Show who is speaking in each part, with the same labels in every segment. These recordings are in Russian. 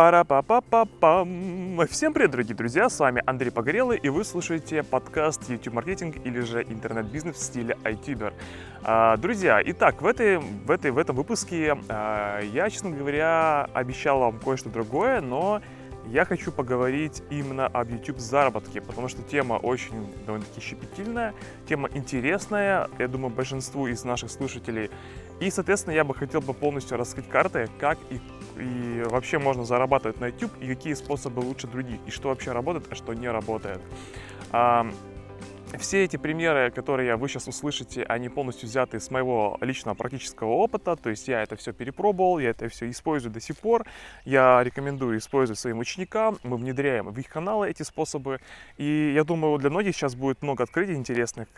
Speaker 1: пара па па па пам Всем привет, дорогие друзья, с вами Андрей Погорелый, и вы слушаете подкаст YouTube маркетинг или же интернет-бизнес в стиле iTuber. А, друзья, итак, в, этой, в, этой, в этом выпуске а, я, честно говоря, обещал вам кое-что другое, но я хочу поговорить именно об YouTube заработке, потому что тема очень довольно-таки щепетильная, тема интересная, я думаю, большинству из наших слушателей. И, соответственно, я бы хотел бы полностью раскрыть карты, как и, и вообще можно зарабатывать на YouTube, и какие способы лучше других, и что вообще работает, а что не работает. Все эти примеры, которые вы сейчас услышите, они полностью взяты с моего личного практического опыта, то есть я это все перепробовал, я это все использую до сих пор, я рекомендую использовать своим ученикам, мы внедряем в их каналы эти способы, и я думаю, для многих сейчас будет много открытий интересных,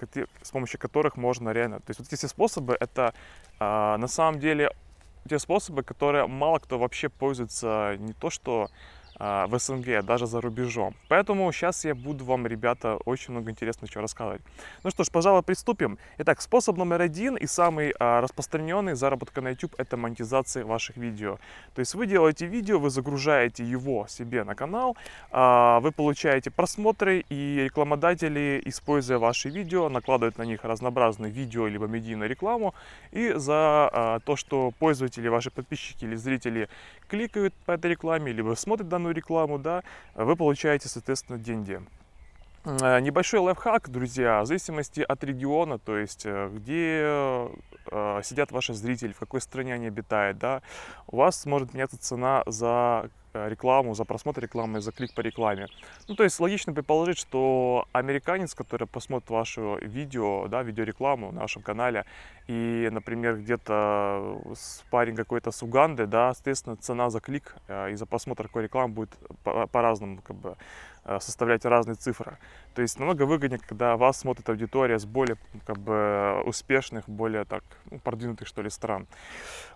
Speaker 1: с помощью которых можно реально, то есть вот эти способы, это а, на самом деле те способы, которые мало кто вообще пользуется. Не то что в СНГ, даже за рубежом. Поэтому сейчас я буду вам, ребята, очень много интересного чего рассказывать. Ну что ж, пожалуй, приступим. Итак, способ номер один и самый а, распространенный заработка на YouTube – это монетизация ваших видео. То есть вы делаете видео, вы загружаете его себе на канал, а, вы получаете просмотры, и рекламодатели, используя ваши видео, накладывают на них разнообразные видео либо медийную рекламу, и за а, то, что пользователи, ваши подписчики или зрители кликают по этой рекламе, либо смотрят данную рекламу, да, вы получаете, соответственно, деньги. Э, небольшой лайфхак, друзья, в зависимости от региона, то есть э, где э, сидят ваши зрители, в какой стране они обитают, да, у вас может меняться цена за рекламу, за просмотр рекламы, за клик по рекламе. Ну, то есть логично предположить, что американец, который посмотрит ваше видео, да, видеорекламу на вашем канале, и, например, где-то парень какой-то с Уганды, да, соответственно, цена за клик и за просмотр такой рекламы будет по-разному, как бы, Э, составлять разные цифры. То есть намного выгоднее, когда вас смотрит аудитория с более как бы, успешных, более так ну, продвинутых что ли стран.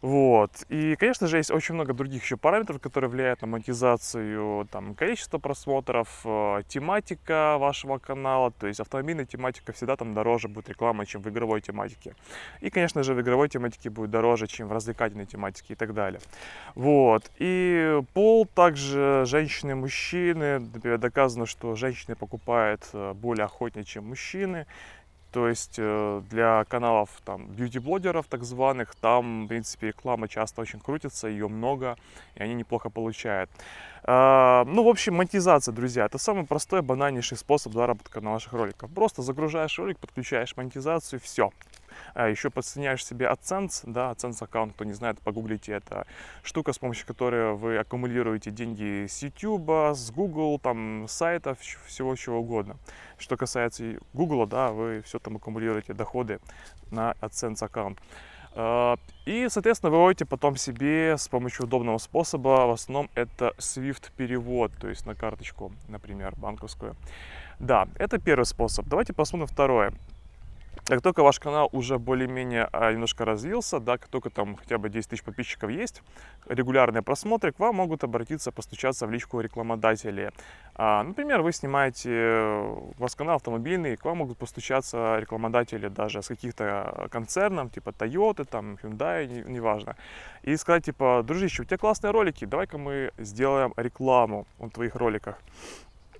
Speaker 1: Вот. И, конечно же, есть очень много других еще параметров, которые влияют на монетизацию. Там количество просмотров, э, тематика вашего канала. То есть автомобильная тематика всегда там дороже будет реклама, чем в игровой тематике. И, конечно же, в игровой тематике будет дороже, чем в развлекательной тематике и так далее. Вот. И пол также женщины, мужчины, например, доказано, что женщины покупают э, более охотнее, чем мужчины. То есть э, для каналов там бьюти-блогеров так званых, там, в принципе, реклама часто очень крутится, ее много, и они неплохо получают. А, ну, в общем, монетизация, друзья, это самый простой, банальнейший способ заработка на ваших роликах. Просто загружаешь ролик, подключаешь монетизацию, все, еще подсоединяешь себе AdSense, да, AdSense аккаунт, кто не знает, погуглите, это штука, с помощью которой вы аккумулируете деньги с YouTube, с Google, там, сайтов, всего чего угодно. Что касается Google, да, вы все там аккумулируете доходы на AdSense аккаунт. А, и, соответственно, выводите потом себе с помощью удобного способа, в основном это Swift перевод, то есть на карточку, например, банковскую. Да, это первый способ. Давайте посмотрим второе. Как только ваш канал уже более-менее а, немножко развился, да, как только там хотя бы 10 тысяч подписчиков есть, регулярные просмотры, к вам могут обратиться, постучаться в личку рекламодатели. А, например, вы снимаете, у вас канал автомобильный, к вам могут постучаться рекламодатели даже с каких-то концернов, типа Toyota, там, Hyundai, неважно. Не и сказать, типа, дружище, у тебя классные ролики, давай-ка мы сделаем рекламу в твоих роликах.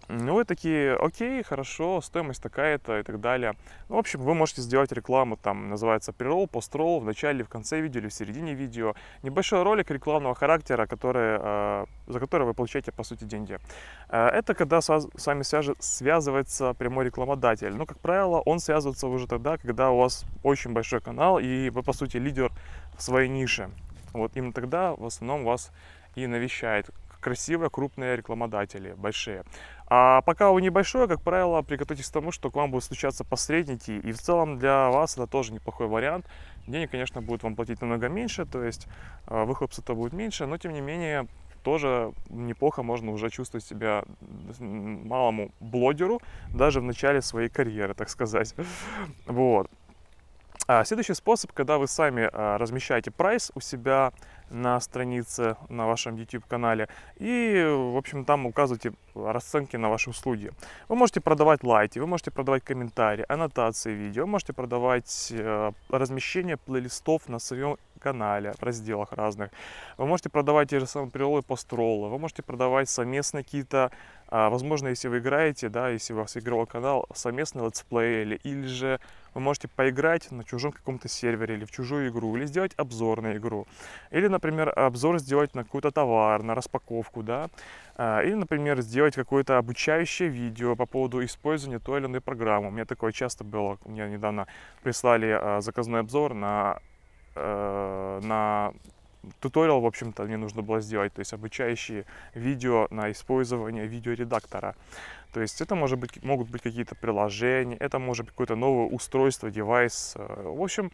Speaker 1: Ну, вы такие, окей, хорошо, стоимость такая-то и так далее. Ну, в общем, вы можете сделать рекламу, там, называется преролл, постролл, в начале, в конце видео или в середине видео. Небольшой ролик рекламного характера, который, э, за который вы получаете, по сути, деньги. Э, это когда с, вами свяжет, связывается прямой рекламодатель. Ну, как правило, он связывается уже тогда, когда у вас очень большой канал, и вы, по сути, лидер в своей нише. Вот именно тогда, в основном, вас и навещает красивые крупные рекламодатели, большие. А пока вы небольшой, как правило, приготовьтесь к тому, что к вам будут встречаться посредники, и в целом для вас это тоже неплохой вариант. Денег, конечно, будет вам платить намного меньше, то есть э, выхлоп с этого будет меньше, но тем не менее тоже неплохо можно уже чувствовать себя малому блогеру даже в начале своей карьеры, так сказать. Вот. А следующий способ, когда вы сами а, размещаете прайс у себя на странице на вашем YouTube канале и, в общем, там указываете расценки на ваши услуги. Вы можете продавать лайки, вы можете продавать комментарии, аннотации видео, вы можете продавать э, размещение плейлистов на своем канале, в разделах разных. Вы можете продавать те же самые прероллы построллы, вы можете продавать совместно какие-то а, возможно, если вы играете, да, если у вас игровой канал, совместный летсплей, или, или же вы можете поиграть на чужом каком-то сервере или в чужую игру, или сделать обзор на игру. Или, например, обзор сделать на какой-то товар, на распаковку, да. А, или, например, сделать какое-то обучающее видео по поводу использования той или иной программы. У меня такое часто было. Мне недавно прислали а, заказной обзор на, э, на туториал, в общем-то, мне нужно было сделать, то есть обучающие видео на использование видеоредактора. То есть это может быть, могут быть какие-то приложения, это может быть какое-то новое устройство, девайс. Э, в общем,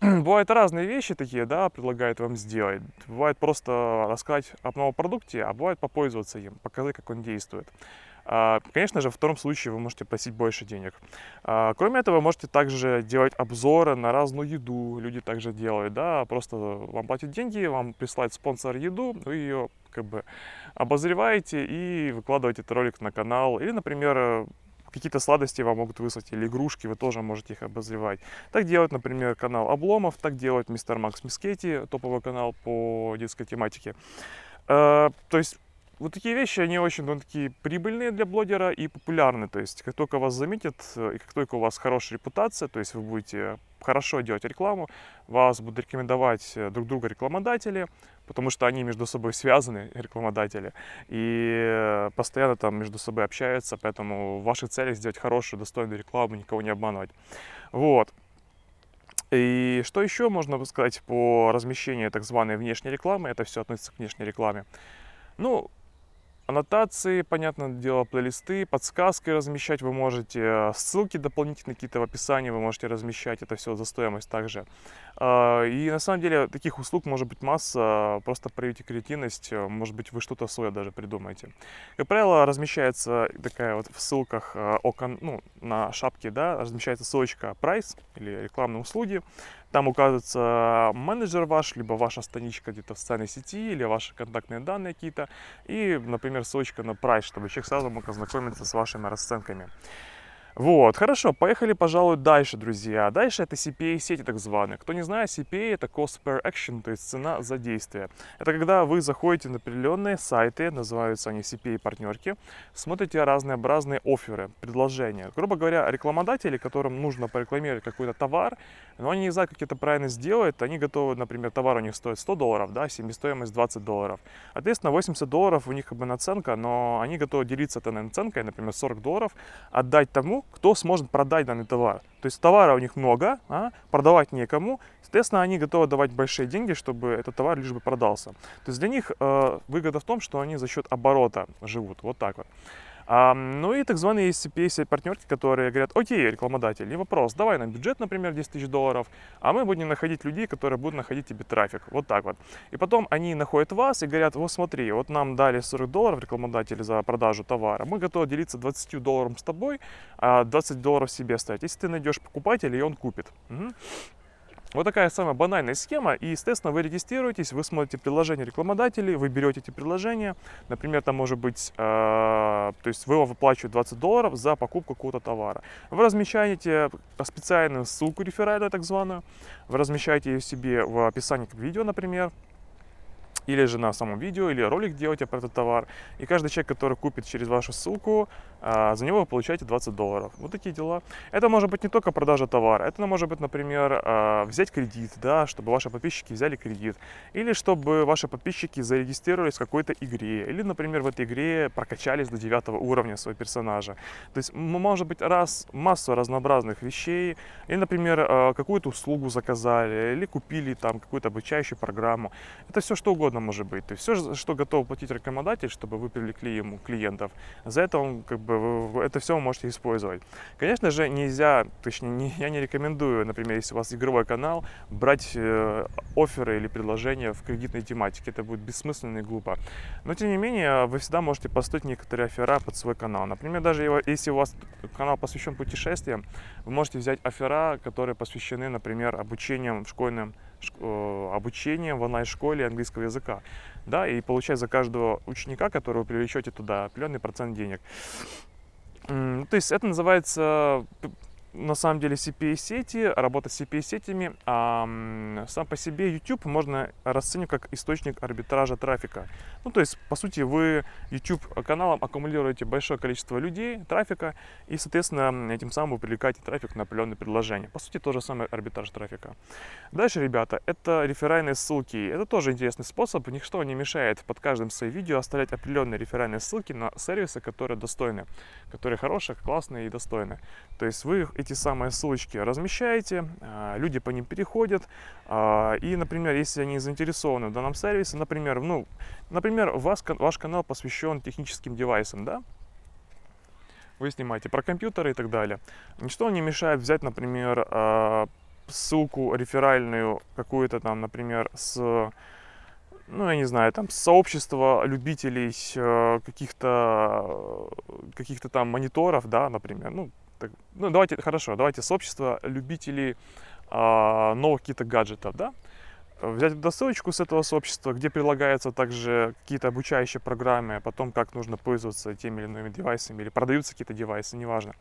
Speaker 1: бывают разные вещи такие, да, предлагают вам сделать. Бывает просто рассказать о новом продукте, а бывает попользоваться им, показать, как он действует. А, конечно же, в втором случае вы можете просить больше денег. А, кроме этого, вы можете также делать обзоры на разную еду. Люди также делают, да, просто вам платят деньги, вам присылает спонсор еду, вы ее как бы обозреваете и выкладываете этот ролик на канал. Или, например, какие-то сладости вам могут выслать или игрушки, вы тоже можете их обозревать. Так делает, например, канал Обломов, так делает мистер Макс Мискетти, топовый канал по детской тематике. А, то есть вот такие вещи, они очень ну, такие прибыльные для блогера и популярны. То есть, как только вас заметят, э, и как только у вас хорошая репутация, то есть вы будете хорошо делать рекламу, вас будут рекомендовать э, друг друга рекламодатели, потому что они между собой связаны, рекламодатели, и э, постоянно там между собой общаются, поэтому в ваших целях сделать хорошую, достойную рекламу, никого не обманывать. Вот. И что еще можно сказать по размещению так званой внешней рекламы? Это все относится к внешней рекламе. Ну, аннотации, понятное дело, плейлисты, подсказки размещать вы можете, э, ссылки дополнительные какие-то в описании вы можете размещать, это все за стоимость также. А, и на самом деле таких услуг может быть масса, просто проявите креативность, э, может быть вы что-то свое даже придумаете. Как правило, размещается такая вот в ссылках э, окон, ну, на шапке, да, размещается ссылочка прайс или рекламные услуги, там указывается менеджер ваш, либо ваша страничка где-то в социальной сети, или ваши контактные данные какие-то. И, например, ссылочка на прайс, чтобы человек сразу мог ознакомиться с вашими расценками. Вот, хорошо, поехали, пожалуй, дальше, друзья. Дальше это CPA-сети так званые. Кто не знает, CPA это Cost Per Action, то есть цена за действие. Это когда вы заходите на определенные сайты, называются они CPA-партнерки, смотрите разнообразные оферы, предложения. Грубо говоря, рекламодатели, которым нужно порекламировать какой-то товар, но они не знают, как это правильно сделать, они готовы, например, товар у них стоит 100 долларов, да, себестоимость 20 долларов. Соответственно, 80 долларов у них как бы наценка, но они готовы делиться этой наценкой, например, 40 долларов, отдать тому, кто сможет продать данный товар. То есть товара у них много, а продавать некому. Соответственно, они готовы давать большие деньги, чтобы этот товар лишь бы продался. То есть для них э, выгода в том, что они за счет оборота живут. Вот так вот. Ну и так званые CPA партнерки, которые говорят, окей, рекламодатель, не вопрос, давай нам бюджет, например, 10 тысяч долларов, а мы будем находить людей, которые будут находить тебе трафик. Вот так вот. И потом они находят вас и говорят, вот смотри, вот нам дали 40 долларов рекламодатели за продажу товара, мы готовы делиться 20 долларов с тобой, а 20 долларов себе оставить. Если ты найдешь покупателя, и он купит. Угу. Вот такая самая банальная схема, и, естественно, вы регистрируетесь, вы смотрите предложения рекламодателей, вы берете эти предложения, например, там может быть, э, то есть вы выплачиваете 20 долларов за покупку какого-то товара. Вы размещаете специальную ссылку реферальную, так званую, вы размещаете ее себе в описании к видео, например, или же на самом видео, или ролик делаете про этот товар. И каждый человек, который купит через вашу ссылку, а, за него вы получаете 20 долларов. Вот такие дела. Это может быть не только продажа товара, это может быть, например, а, взять кредит, да, чтобы ваши подписчики взяли кредит, или чтобы ваши подписчики зарегистрировались в какой-то игре, или, например, в этой игре прокачались до 9 уровня своего персонажа. То есть может быть раз, массу разнообразных вещей, или, например, а, какую-то услугу заказали, или купили там какую-то обучающую программу. Это все что угодно может быть. То есть все, что готов платить рекламодатель, чтобы вы привлекли ему клиентов, за это он как бы это все вы можете использовать. Конечно же, нельзя, точнее, не, я не рекомендую, например, если у вас игровой канал, брать э, оферы или предложения в кредитной тематике. Это будет бессмысленно и глупо. Но, тем не менее, вы всегда можете построить некоторые оффера под свой канал. Например, даже если у вас канал посвящен путешествиям, вы можете взять оффера, которые посвящены, например, обучением школьным обучением в онлайн-школе английского языка да, и получать за каждого ученика, которого привлечете туда, определенный процент денег. То есть это называется на самом деле CPA-сети, работа с CPA-сетями, а, сам по себе YouTube можно расценивать как источник арбитража трафика. Ну, то есть, по сути, вы YouTube каналом аккумулируете большое количество людей, трафика, и, соответственно, этим самым вы привлекаете трафик на определенные предложения. По сути, то же самое арбитраж трафика. Дальше, ребята, это реферальные ссылки. Это тоже интересный способ, ничто не мешает под каждым своим видео оставлять определенные реферальные ссылки на сервисы, которые достойны, которые хорошие, классные и достойны. То есть вы эти самые ссылочки размещаете, а, люди по ним переходят, а, и, например, если они заинтересованы в данном сервисе, например, ну, например, вас, ваш канал посвящен техническим девайсам, да, вы снимаете про компьютеры и так далее. Ничто не мешает взять, например, а, ссылку реферальную какую-то там, например, с ну, я не знаю, там, сообщество любителей э, каких-то каких-то там мониторов, да, например, ну, так, ну, давайте, хорошо, давайте сообщество любителей а, новых каких-то гаджетов, да, взять эту ссылочку с этого сообщества, где прилагаются также какие-то обучающие программы о том, как нужно пользоваться теми или иными девайсами, или продаются какие-то девайсы, неважно.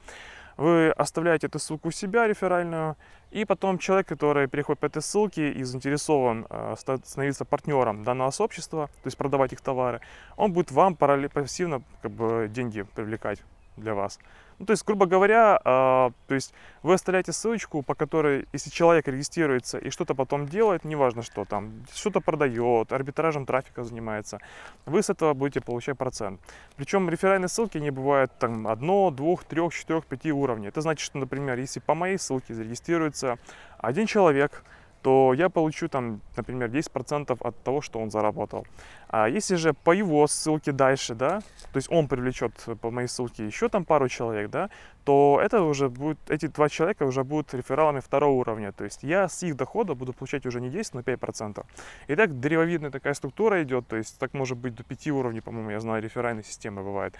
Speaker 1: Вы оставляете эту ссылку у себя реферальную, и потом человек, который переходит по этой ссылке и заинтересован э, становиться партнером данного сообщества, то есть продавать их товары, он будет вам параллельно пассивно как бы, деньги привлекать для вас. Ну, то есть, грубо говоря, э, то есть вы оставляете ссылочку, по которой, если человек регистрируется и что-то потом делает, неважно что там, что-то продает, арбитражем трафика занимается, вы с этого будете получать процент. Причем реферальные ссылки не бывают там одно, двух, трех, четырех, пяти уровней. Это значит, что, например, если по моей ссылке зарегистрируется один человек, то я получу там, например, 10% от того, что он заработал. А если же по его ссылке дальше, да, то есть он привлечет по моей ссылке еще там пару человек, да, то это уже будет, эти два человека уже будут рефералами второго уровня. То есть я с их дохода буду получать уже не 10, но 5%. И так древовидная такая структура идет, то есть так может быть до 5 уровней, по-моему, я знаю, реферальные системы бывают.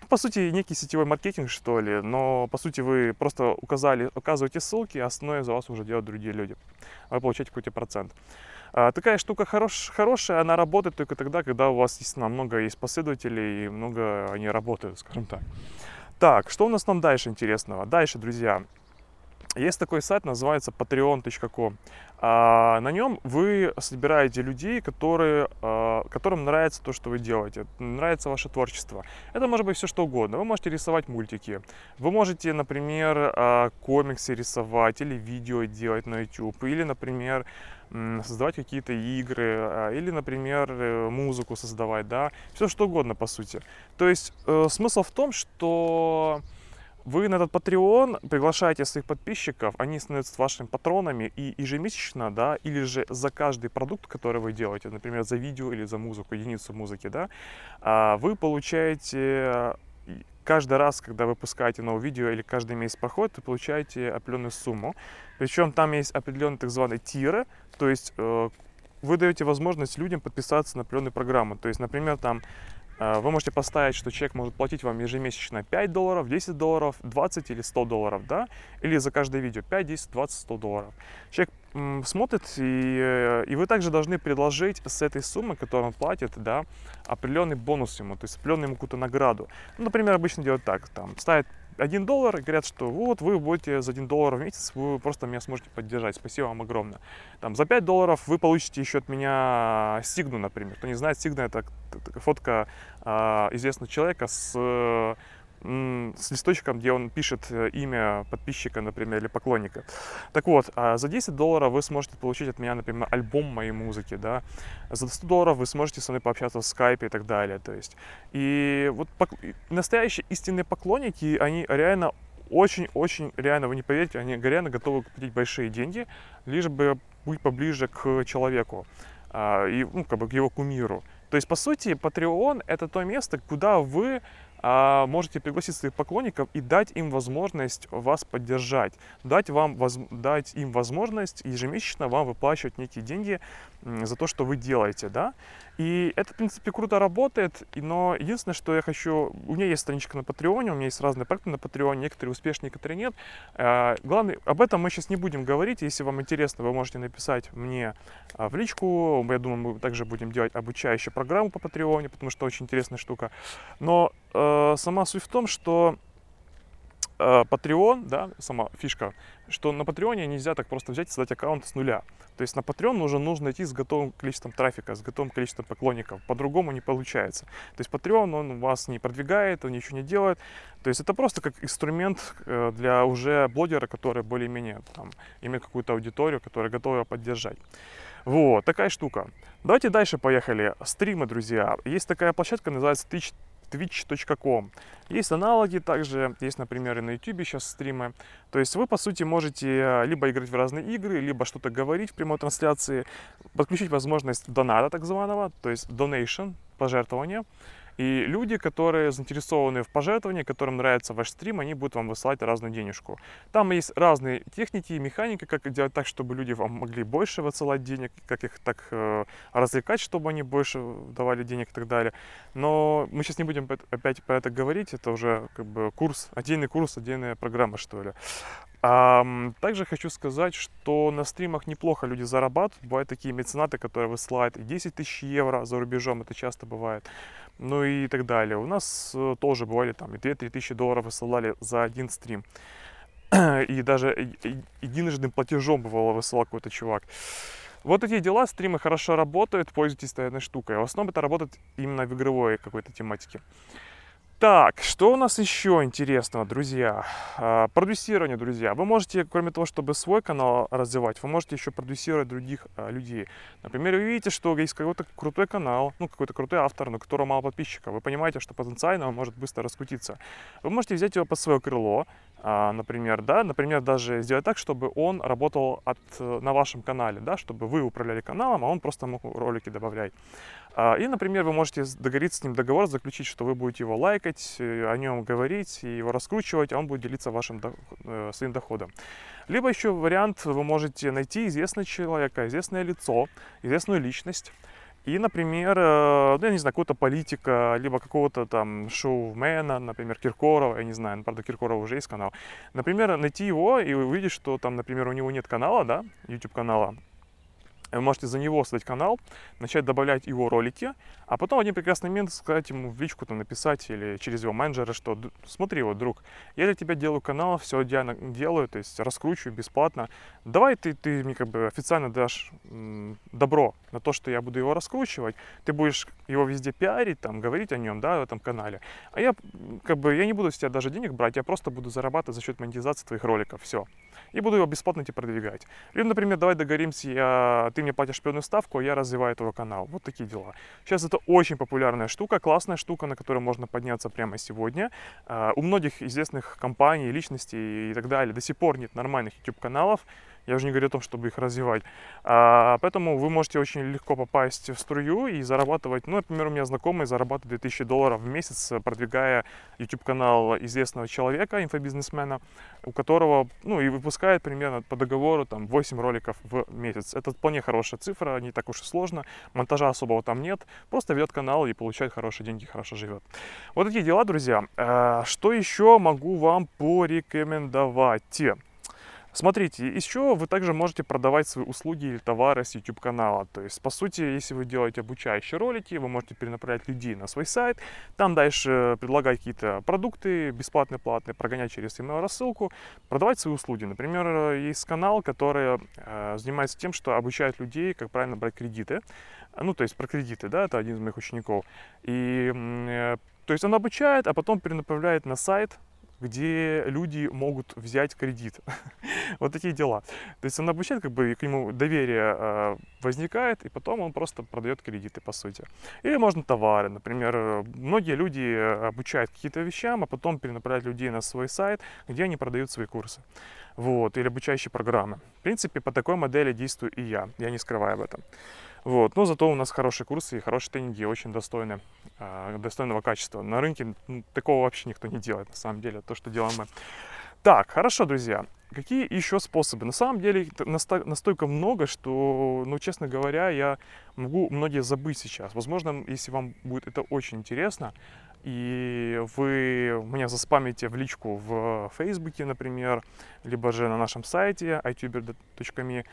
Speaker 1: Ну, по сути, некий сетевой маркетинг, что ли, но по сути вы просто указали, указываете ссылки, а остальное за вас уже делают другие люди. Вы получаете какой-то процент. А, такая штука хорош, хорошая, она работает только тогда, когда у вас есть много есть последователей и много они работают, скажем так. Так, что у нас там дальше интересного? Дальше, друзья, есть такой сайт, называется patreon.com. А, на нем вы собираете людей, которые, а, которым нравится то, что вы делаете, нравится ваше творчество. Это может быть все что угодно. Вы можете рисовать мультики, вы можете, например, а, комиксы рисовать или видео делать на YouTube, или, например, создавать какие-то игры, или, например, э, музыку создавать, да, все что угодно, по сути. То есть э, смысл в том, что вы на этот Patreon приглашаете своих подписчиков, они становятся вашими патронами, и ежемесячно, да, или же за каждый продукт, который вы делаете, например, за видео или за музыку, единицу музыки, да, а, вы получаете каждый раз, когда вы выпускаете новое видео или каждый месяц проходит, вы получаете определенную сумму. Причем там есть определенные так званые тиры, то есть э, вы даете возможность людям подписаться на определенную программу. То есть, например, там вы можете поставить, что человек может платить вам ежемесячно 5 долларов, 10 долларов, 20 или 100 долларов, да, или за каждое видео 5, 10, 20, 100 долларов. Человек смотрит, и, э, и вы также должны предложить с этой суммы, которую он платит, да, определенный бонус ему, то есть определенную ему какую-то награду. Ну, например, обычно делают так, там, ставят 1 доллар и говорят, что вот вы будете за 1 доллар в месяц, вы просто меня сможете поддержать. Спасибо вам огромное. Там, за 5 долларов вы получите еще от меня сигну, например. Кто не знает, сигна это фотка э, известного человека с с листочком, где он пишет э, имя подписчика, например, или поклонника. Так вот, а за 10 долларов вы сможете получить от меня, например, альбом моей музыки, да. За 100 долларов вы сможете со мной пообщаться в скайпе и так далее, то есть. И вот настоящие истинные поклонники, они реально очень-очень, реально, вы не поверите, они реально готовы платить большие деньги, лишь бы быть поближе к человеку а, и, ну, как бы к его кумиру. То есть, по сути, Patreon — это то место, куда вы можете пригласить своих поклонников и дать им возможность вас поддержать, дать, вам, дать им возможность ежемесячно вам выплачивать некие деньги за то, что вы делаете, да. И это, в принципе, круто работает, но единственное, что я хочу... У меня есть страничка на Патреоне, у меня есть разные проекты на Патреоне, некоторые успешные, некоторые нет. А, главное, об этом мы сейчас не будем говорить. Если вам интересно, вы можете написать мне а, в личку. Я думаю, мы также будем делать обучающую программу по Патреоне, потому что очень интересная штука. Но э, сама суть в том, что Patreon, да, сама фишка, что на Патреоне нельзя так просто взять и создать аккаунт с нуля. То есть на Patreon уже нужно идти с готовым количеством трафика, с готовым количеством поклонников. По-другому не получается. То есть Patreon, он вас не продвигает, он ничего не делает. То есть это просто как инструмент э, для уже блогера, который более-менее там, имеет какую-то аудиторию, которая готова поддержать. Вот, такая штука. Давайте дальше поехали. Стримы, друзья. Есть такая площадка, называется Twitch twitch.com. Есть аналоги также, есть, например, и на YouTube сейчас стримы. То есть вы, по сути, можете э, либо играть в разные игры, либо что-то говорить в прямой трансляции, подключить возможность доната так званого, то есть donation, пожертвования. И люди, которые заинтересованы в пожертвовании, которым нравится ваш стрим, они будут вам высылать разную денежку. Там есть разные техники и механики, как делать так, чтобы люди вам могли больше высылать денег, как их так э, развлекать, чтобы они больше давали денег и так далее. Но мы сейчас не будем опять про это говорить, это уже как бы курс, отдельный курс, отдельная программа, что ли. Также хочу сказать, что на стримах неплохо люди зарабатывают. Бывают такие меценаты, которые высылают и 10 тысяч евро за рубежом, это часто бывает. Ну и так далее. У нас э, тоже бывали там и 2-3 тысячи долларов высылали за один стрим. И даже единожды платежом бывало высылал какой-то чувак. Вот эти дела, стримы хорошо работают, пользуйтесь этой штукой. В основном это работает именно в игровой какой-то тематике. Так, что у нас еще интересного, друзья? А, продюсирование, друзья. Вы можете, кроме того, чтобы свой канал развивать, вы можете еще продюсировать других а, людей. Например, вы видите, что есть какой-то крутой канал, ну, какой-то крутой автор, но которого мало подписчиков. Вы понимаете, что потенциально он может быстро раскрутиться. Вы можете взять его под свое крыло, например, да, например, даже сделать так, чтобы он работал от, на вашем канале, да, чтобы вы управляли каналом, а он просто мог ролики добавлять. А, и, например, вы можете договориться с ним договор, заключить, что вы будете его лайкать, э, о нем говорить и его раскручивать, а он будет делиться вашим э, своим доходом. Либо еще вариант, вы можете найти известного человека, известное лицо, известную личность, и, например, э, ну, я не знаю, какого-то политика, либо какого-то там шоумена, например, Киркорова, я не знаю, ну, правда, Киркорова уже есть канал. Например, найти его и увидеть, что там, например, у него нет канала, да, YouTube канала, вы можете за него создать канал, начать добавлять его ролики, а потом в один прекрасный момент сказать ему в личку там, написать или через его менеджера, что смотри, вот, друг, я для тебя делаю канал, все идеально делаю, то есть раскручиваю бесплатно. Давай ты, ты мне как бы официально дашь добро на то, что я буду его раскручивать, ты будешь его везде пиарить, там, говорить о нем, да, в этом канале. А я как бы я не буду с тебя даже денег брать, я просто буду зарабатывать за счет монетизации твоих роликов, все. И буду его бесплатно тебе продвигать. Или, например, давай договоримся, я, ты мне платишь певную ставку, а я развиваю твой канал. Вот такие дела. Сейчас это очень популярная штука, классная штука, на которую можно подняться прямо сегодня. Uh, у многих известных компаний, личностей и так далее до сих пор нет нормальных YouTube-каналов. Я уже не говорю о том, чтобы их развивать. А, поэтому вы можете очень легко попасть в струю и зарабатывать. Ну, например, у меня знакомый зарабатывает 2000 долларов в месяц, продвигая YouTube-канал известного человека, инфобизнесмена, у которого, ну, и выпускает примерно по договору там 8 роликов в месяц. Это вполне хорошая цифра, не так уж и сложно. Монтажа особого там нет. Просто ведет канал и получает хорошие деньги, хорошо живет. Вот такие дела, друзья. А, что еще могу вам порекомендовать? Смотрите, еще вы также можете продавать свои услуги или товары с YouTube канала. То есть, по сути, если вы делаете обучающие ролики, вы можете перенаправлять людей на свой сайт, там дальше предлагать какие-то продукты бесплатные, платные, прогонять через email рассылку, продавать свои услуги. Например, есть канал, который э, занимается тем, что обучает людей, как правильно брать кредиты. Ну, то есть про кредиты, да, это один из моих учеников. И э, то есть он обучает, а потом перенаправляет на сайт, где люди могут взять кредит. вот такие дела. То есть он обучает, как бы к нему доверие э, возникает, и потом он просто продает кредиты, по сути. Или можно товары. Например, многие люди обучают какие-то вещам, а потом перенаправляют людей на свой сайт, где они продают свои курсы. Вот, или обучающие программы. В принципе, по такой модели действую и я. Я не скрываю об этом. Вот. Но зато у нас хорошие курсы и хорошие тренинги, очень достойны, э, достойного качества. На рынке ну, такого вообще никто не делает, на самом деле, то, что делаем мы. Так, хорошо, друзья. Какие еще способы? На самом деле настолько много, что, ну, честно говоря, я могу многие забыть сейчас. Возможно, если вам будет это очень интересно, и вы меня заспамите в личку в Фейсбуке, например, либо же на нашем сайте ituber.me,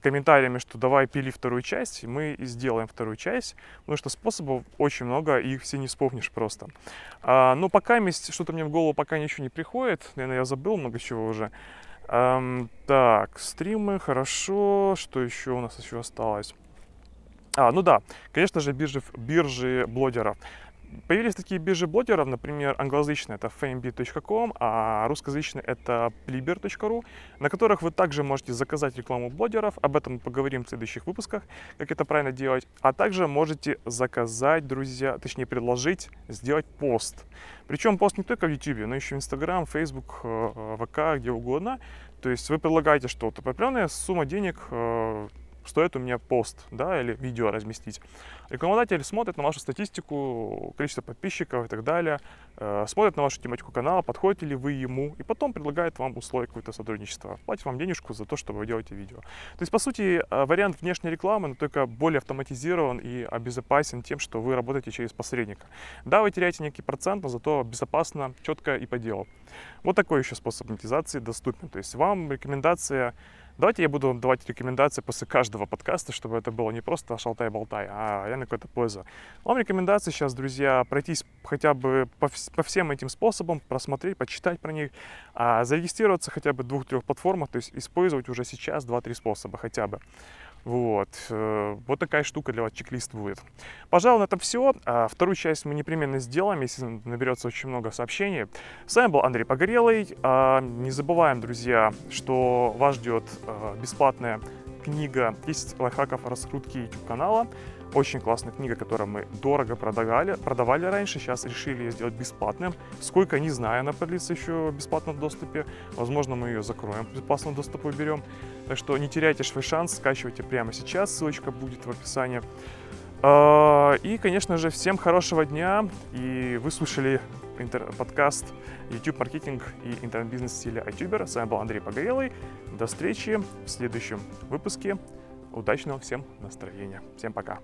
Speaker 1: комментариями, что давай пили вторую часть, мы и сделаем вторую часть, потому что способов очень много, и их все не вспомнишь просто. А, но пока что-то мне в голову пока ничего не приходит, наверное, я забыл много чего уже. Um, так, стримы, хорошо. Что еще у нас еще осталось? А, ну да, конечно же, биржи, биржи блогеров. Появились такие биржи блогеров, например, англоязычные это fmb.com, а русскоязычные это pliber.ru, на которых вы также можете заказать рекламу блогеров, об этом мы поговорим в следующих выпусках, как это правильно делать, а также можете заказать, друзья, точнее предложить сделать пост. Причем пост не только в YouTube, но еще в Instagram, Facebook, э, ВК, где угодно. То есть вы предлагаете что-то, определенная сумма денег э, стоит у меня пост, да, или видео разместить. Рекламодатель смотрит на вашу статистику, количество подписчиков и так далее, э, смотрит на вашу тематику канала, подходите ли вы ему, и потом предлагает вам условия какое-то сотрудничество, платит вам денежку за то, что вы делаете видео. То есть, по сути, э, вариант внешней рекламы, но только более автоматизирован и обезопасен тем, что вы работаете через посредника. Да, вы теряете некий процент, но зато безопасно, четко и по делу. Вот такой еще способ монетизации доступен. То есть вам рекомендация Давайте я буду давать рекомендации после каждого подкаста, чтобы это было не просто шалтай-болтай, а реально какая-то польза. Вам рекомендации сейчас, друзья, пройтись хотя бы по, по всем этим способам, просмотреть, почитать про них, а зарегистрироваться хотя бы в двух-трех платформах, то есть использовать уже сейчас два-три способа хотя бы. Вот. Э, вот такая штука для вас, чек-лист будет. Пожалуй, на этом все. А вторую часть мы непременно сделаем, если наберется очень много сообщений. С вами был Андрей Погорелый. А, не забываем, друзья, что вас ждет э, бесплатная книга 10 лайфхаков раскрутки YouTube канала. Очень классная книга, которую мы дорого продавали, продавали раньше, сейчас решили ее сделать бесплатным. Сколько, не знаю, она продлится еще в бесплатном доступе. Возможно, мы ее закроем, в бесплатном доступе уберем. Так что не теряйте свой шанс, скачивайте прямо сейчас, ссылочка будет в описании. А, и, конечно же, всем хорошего дня. И вы слушали подкаст YouTube маркетинг и интернет-бизнес в стиле iTuber. С вами был Андрей Погорелый. До встречи в следующем выпуске. Удачного всем настроения. Всем пока.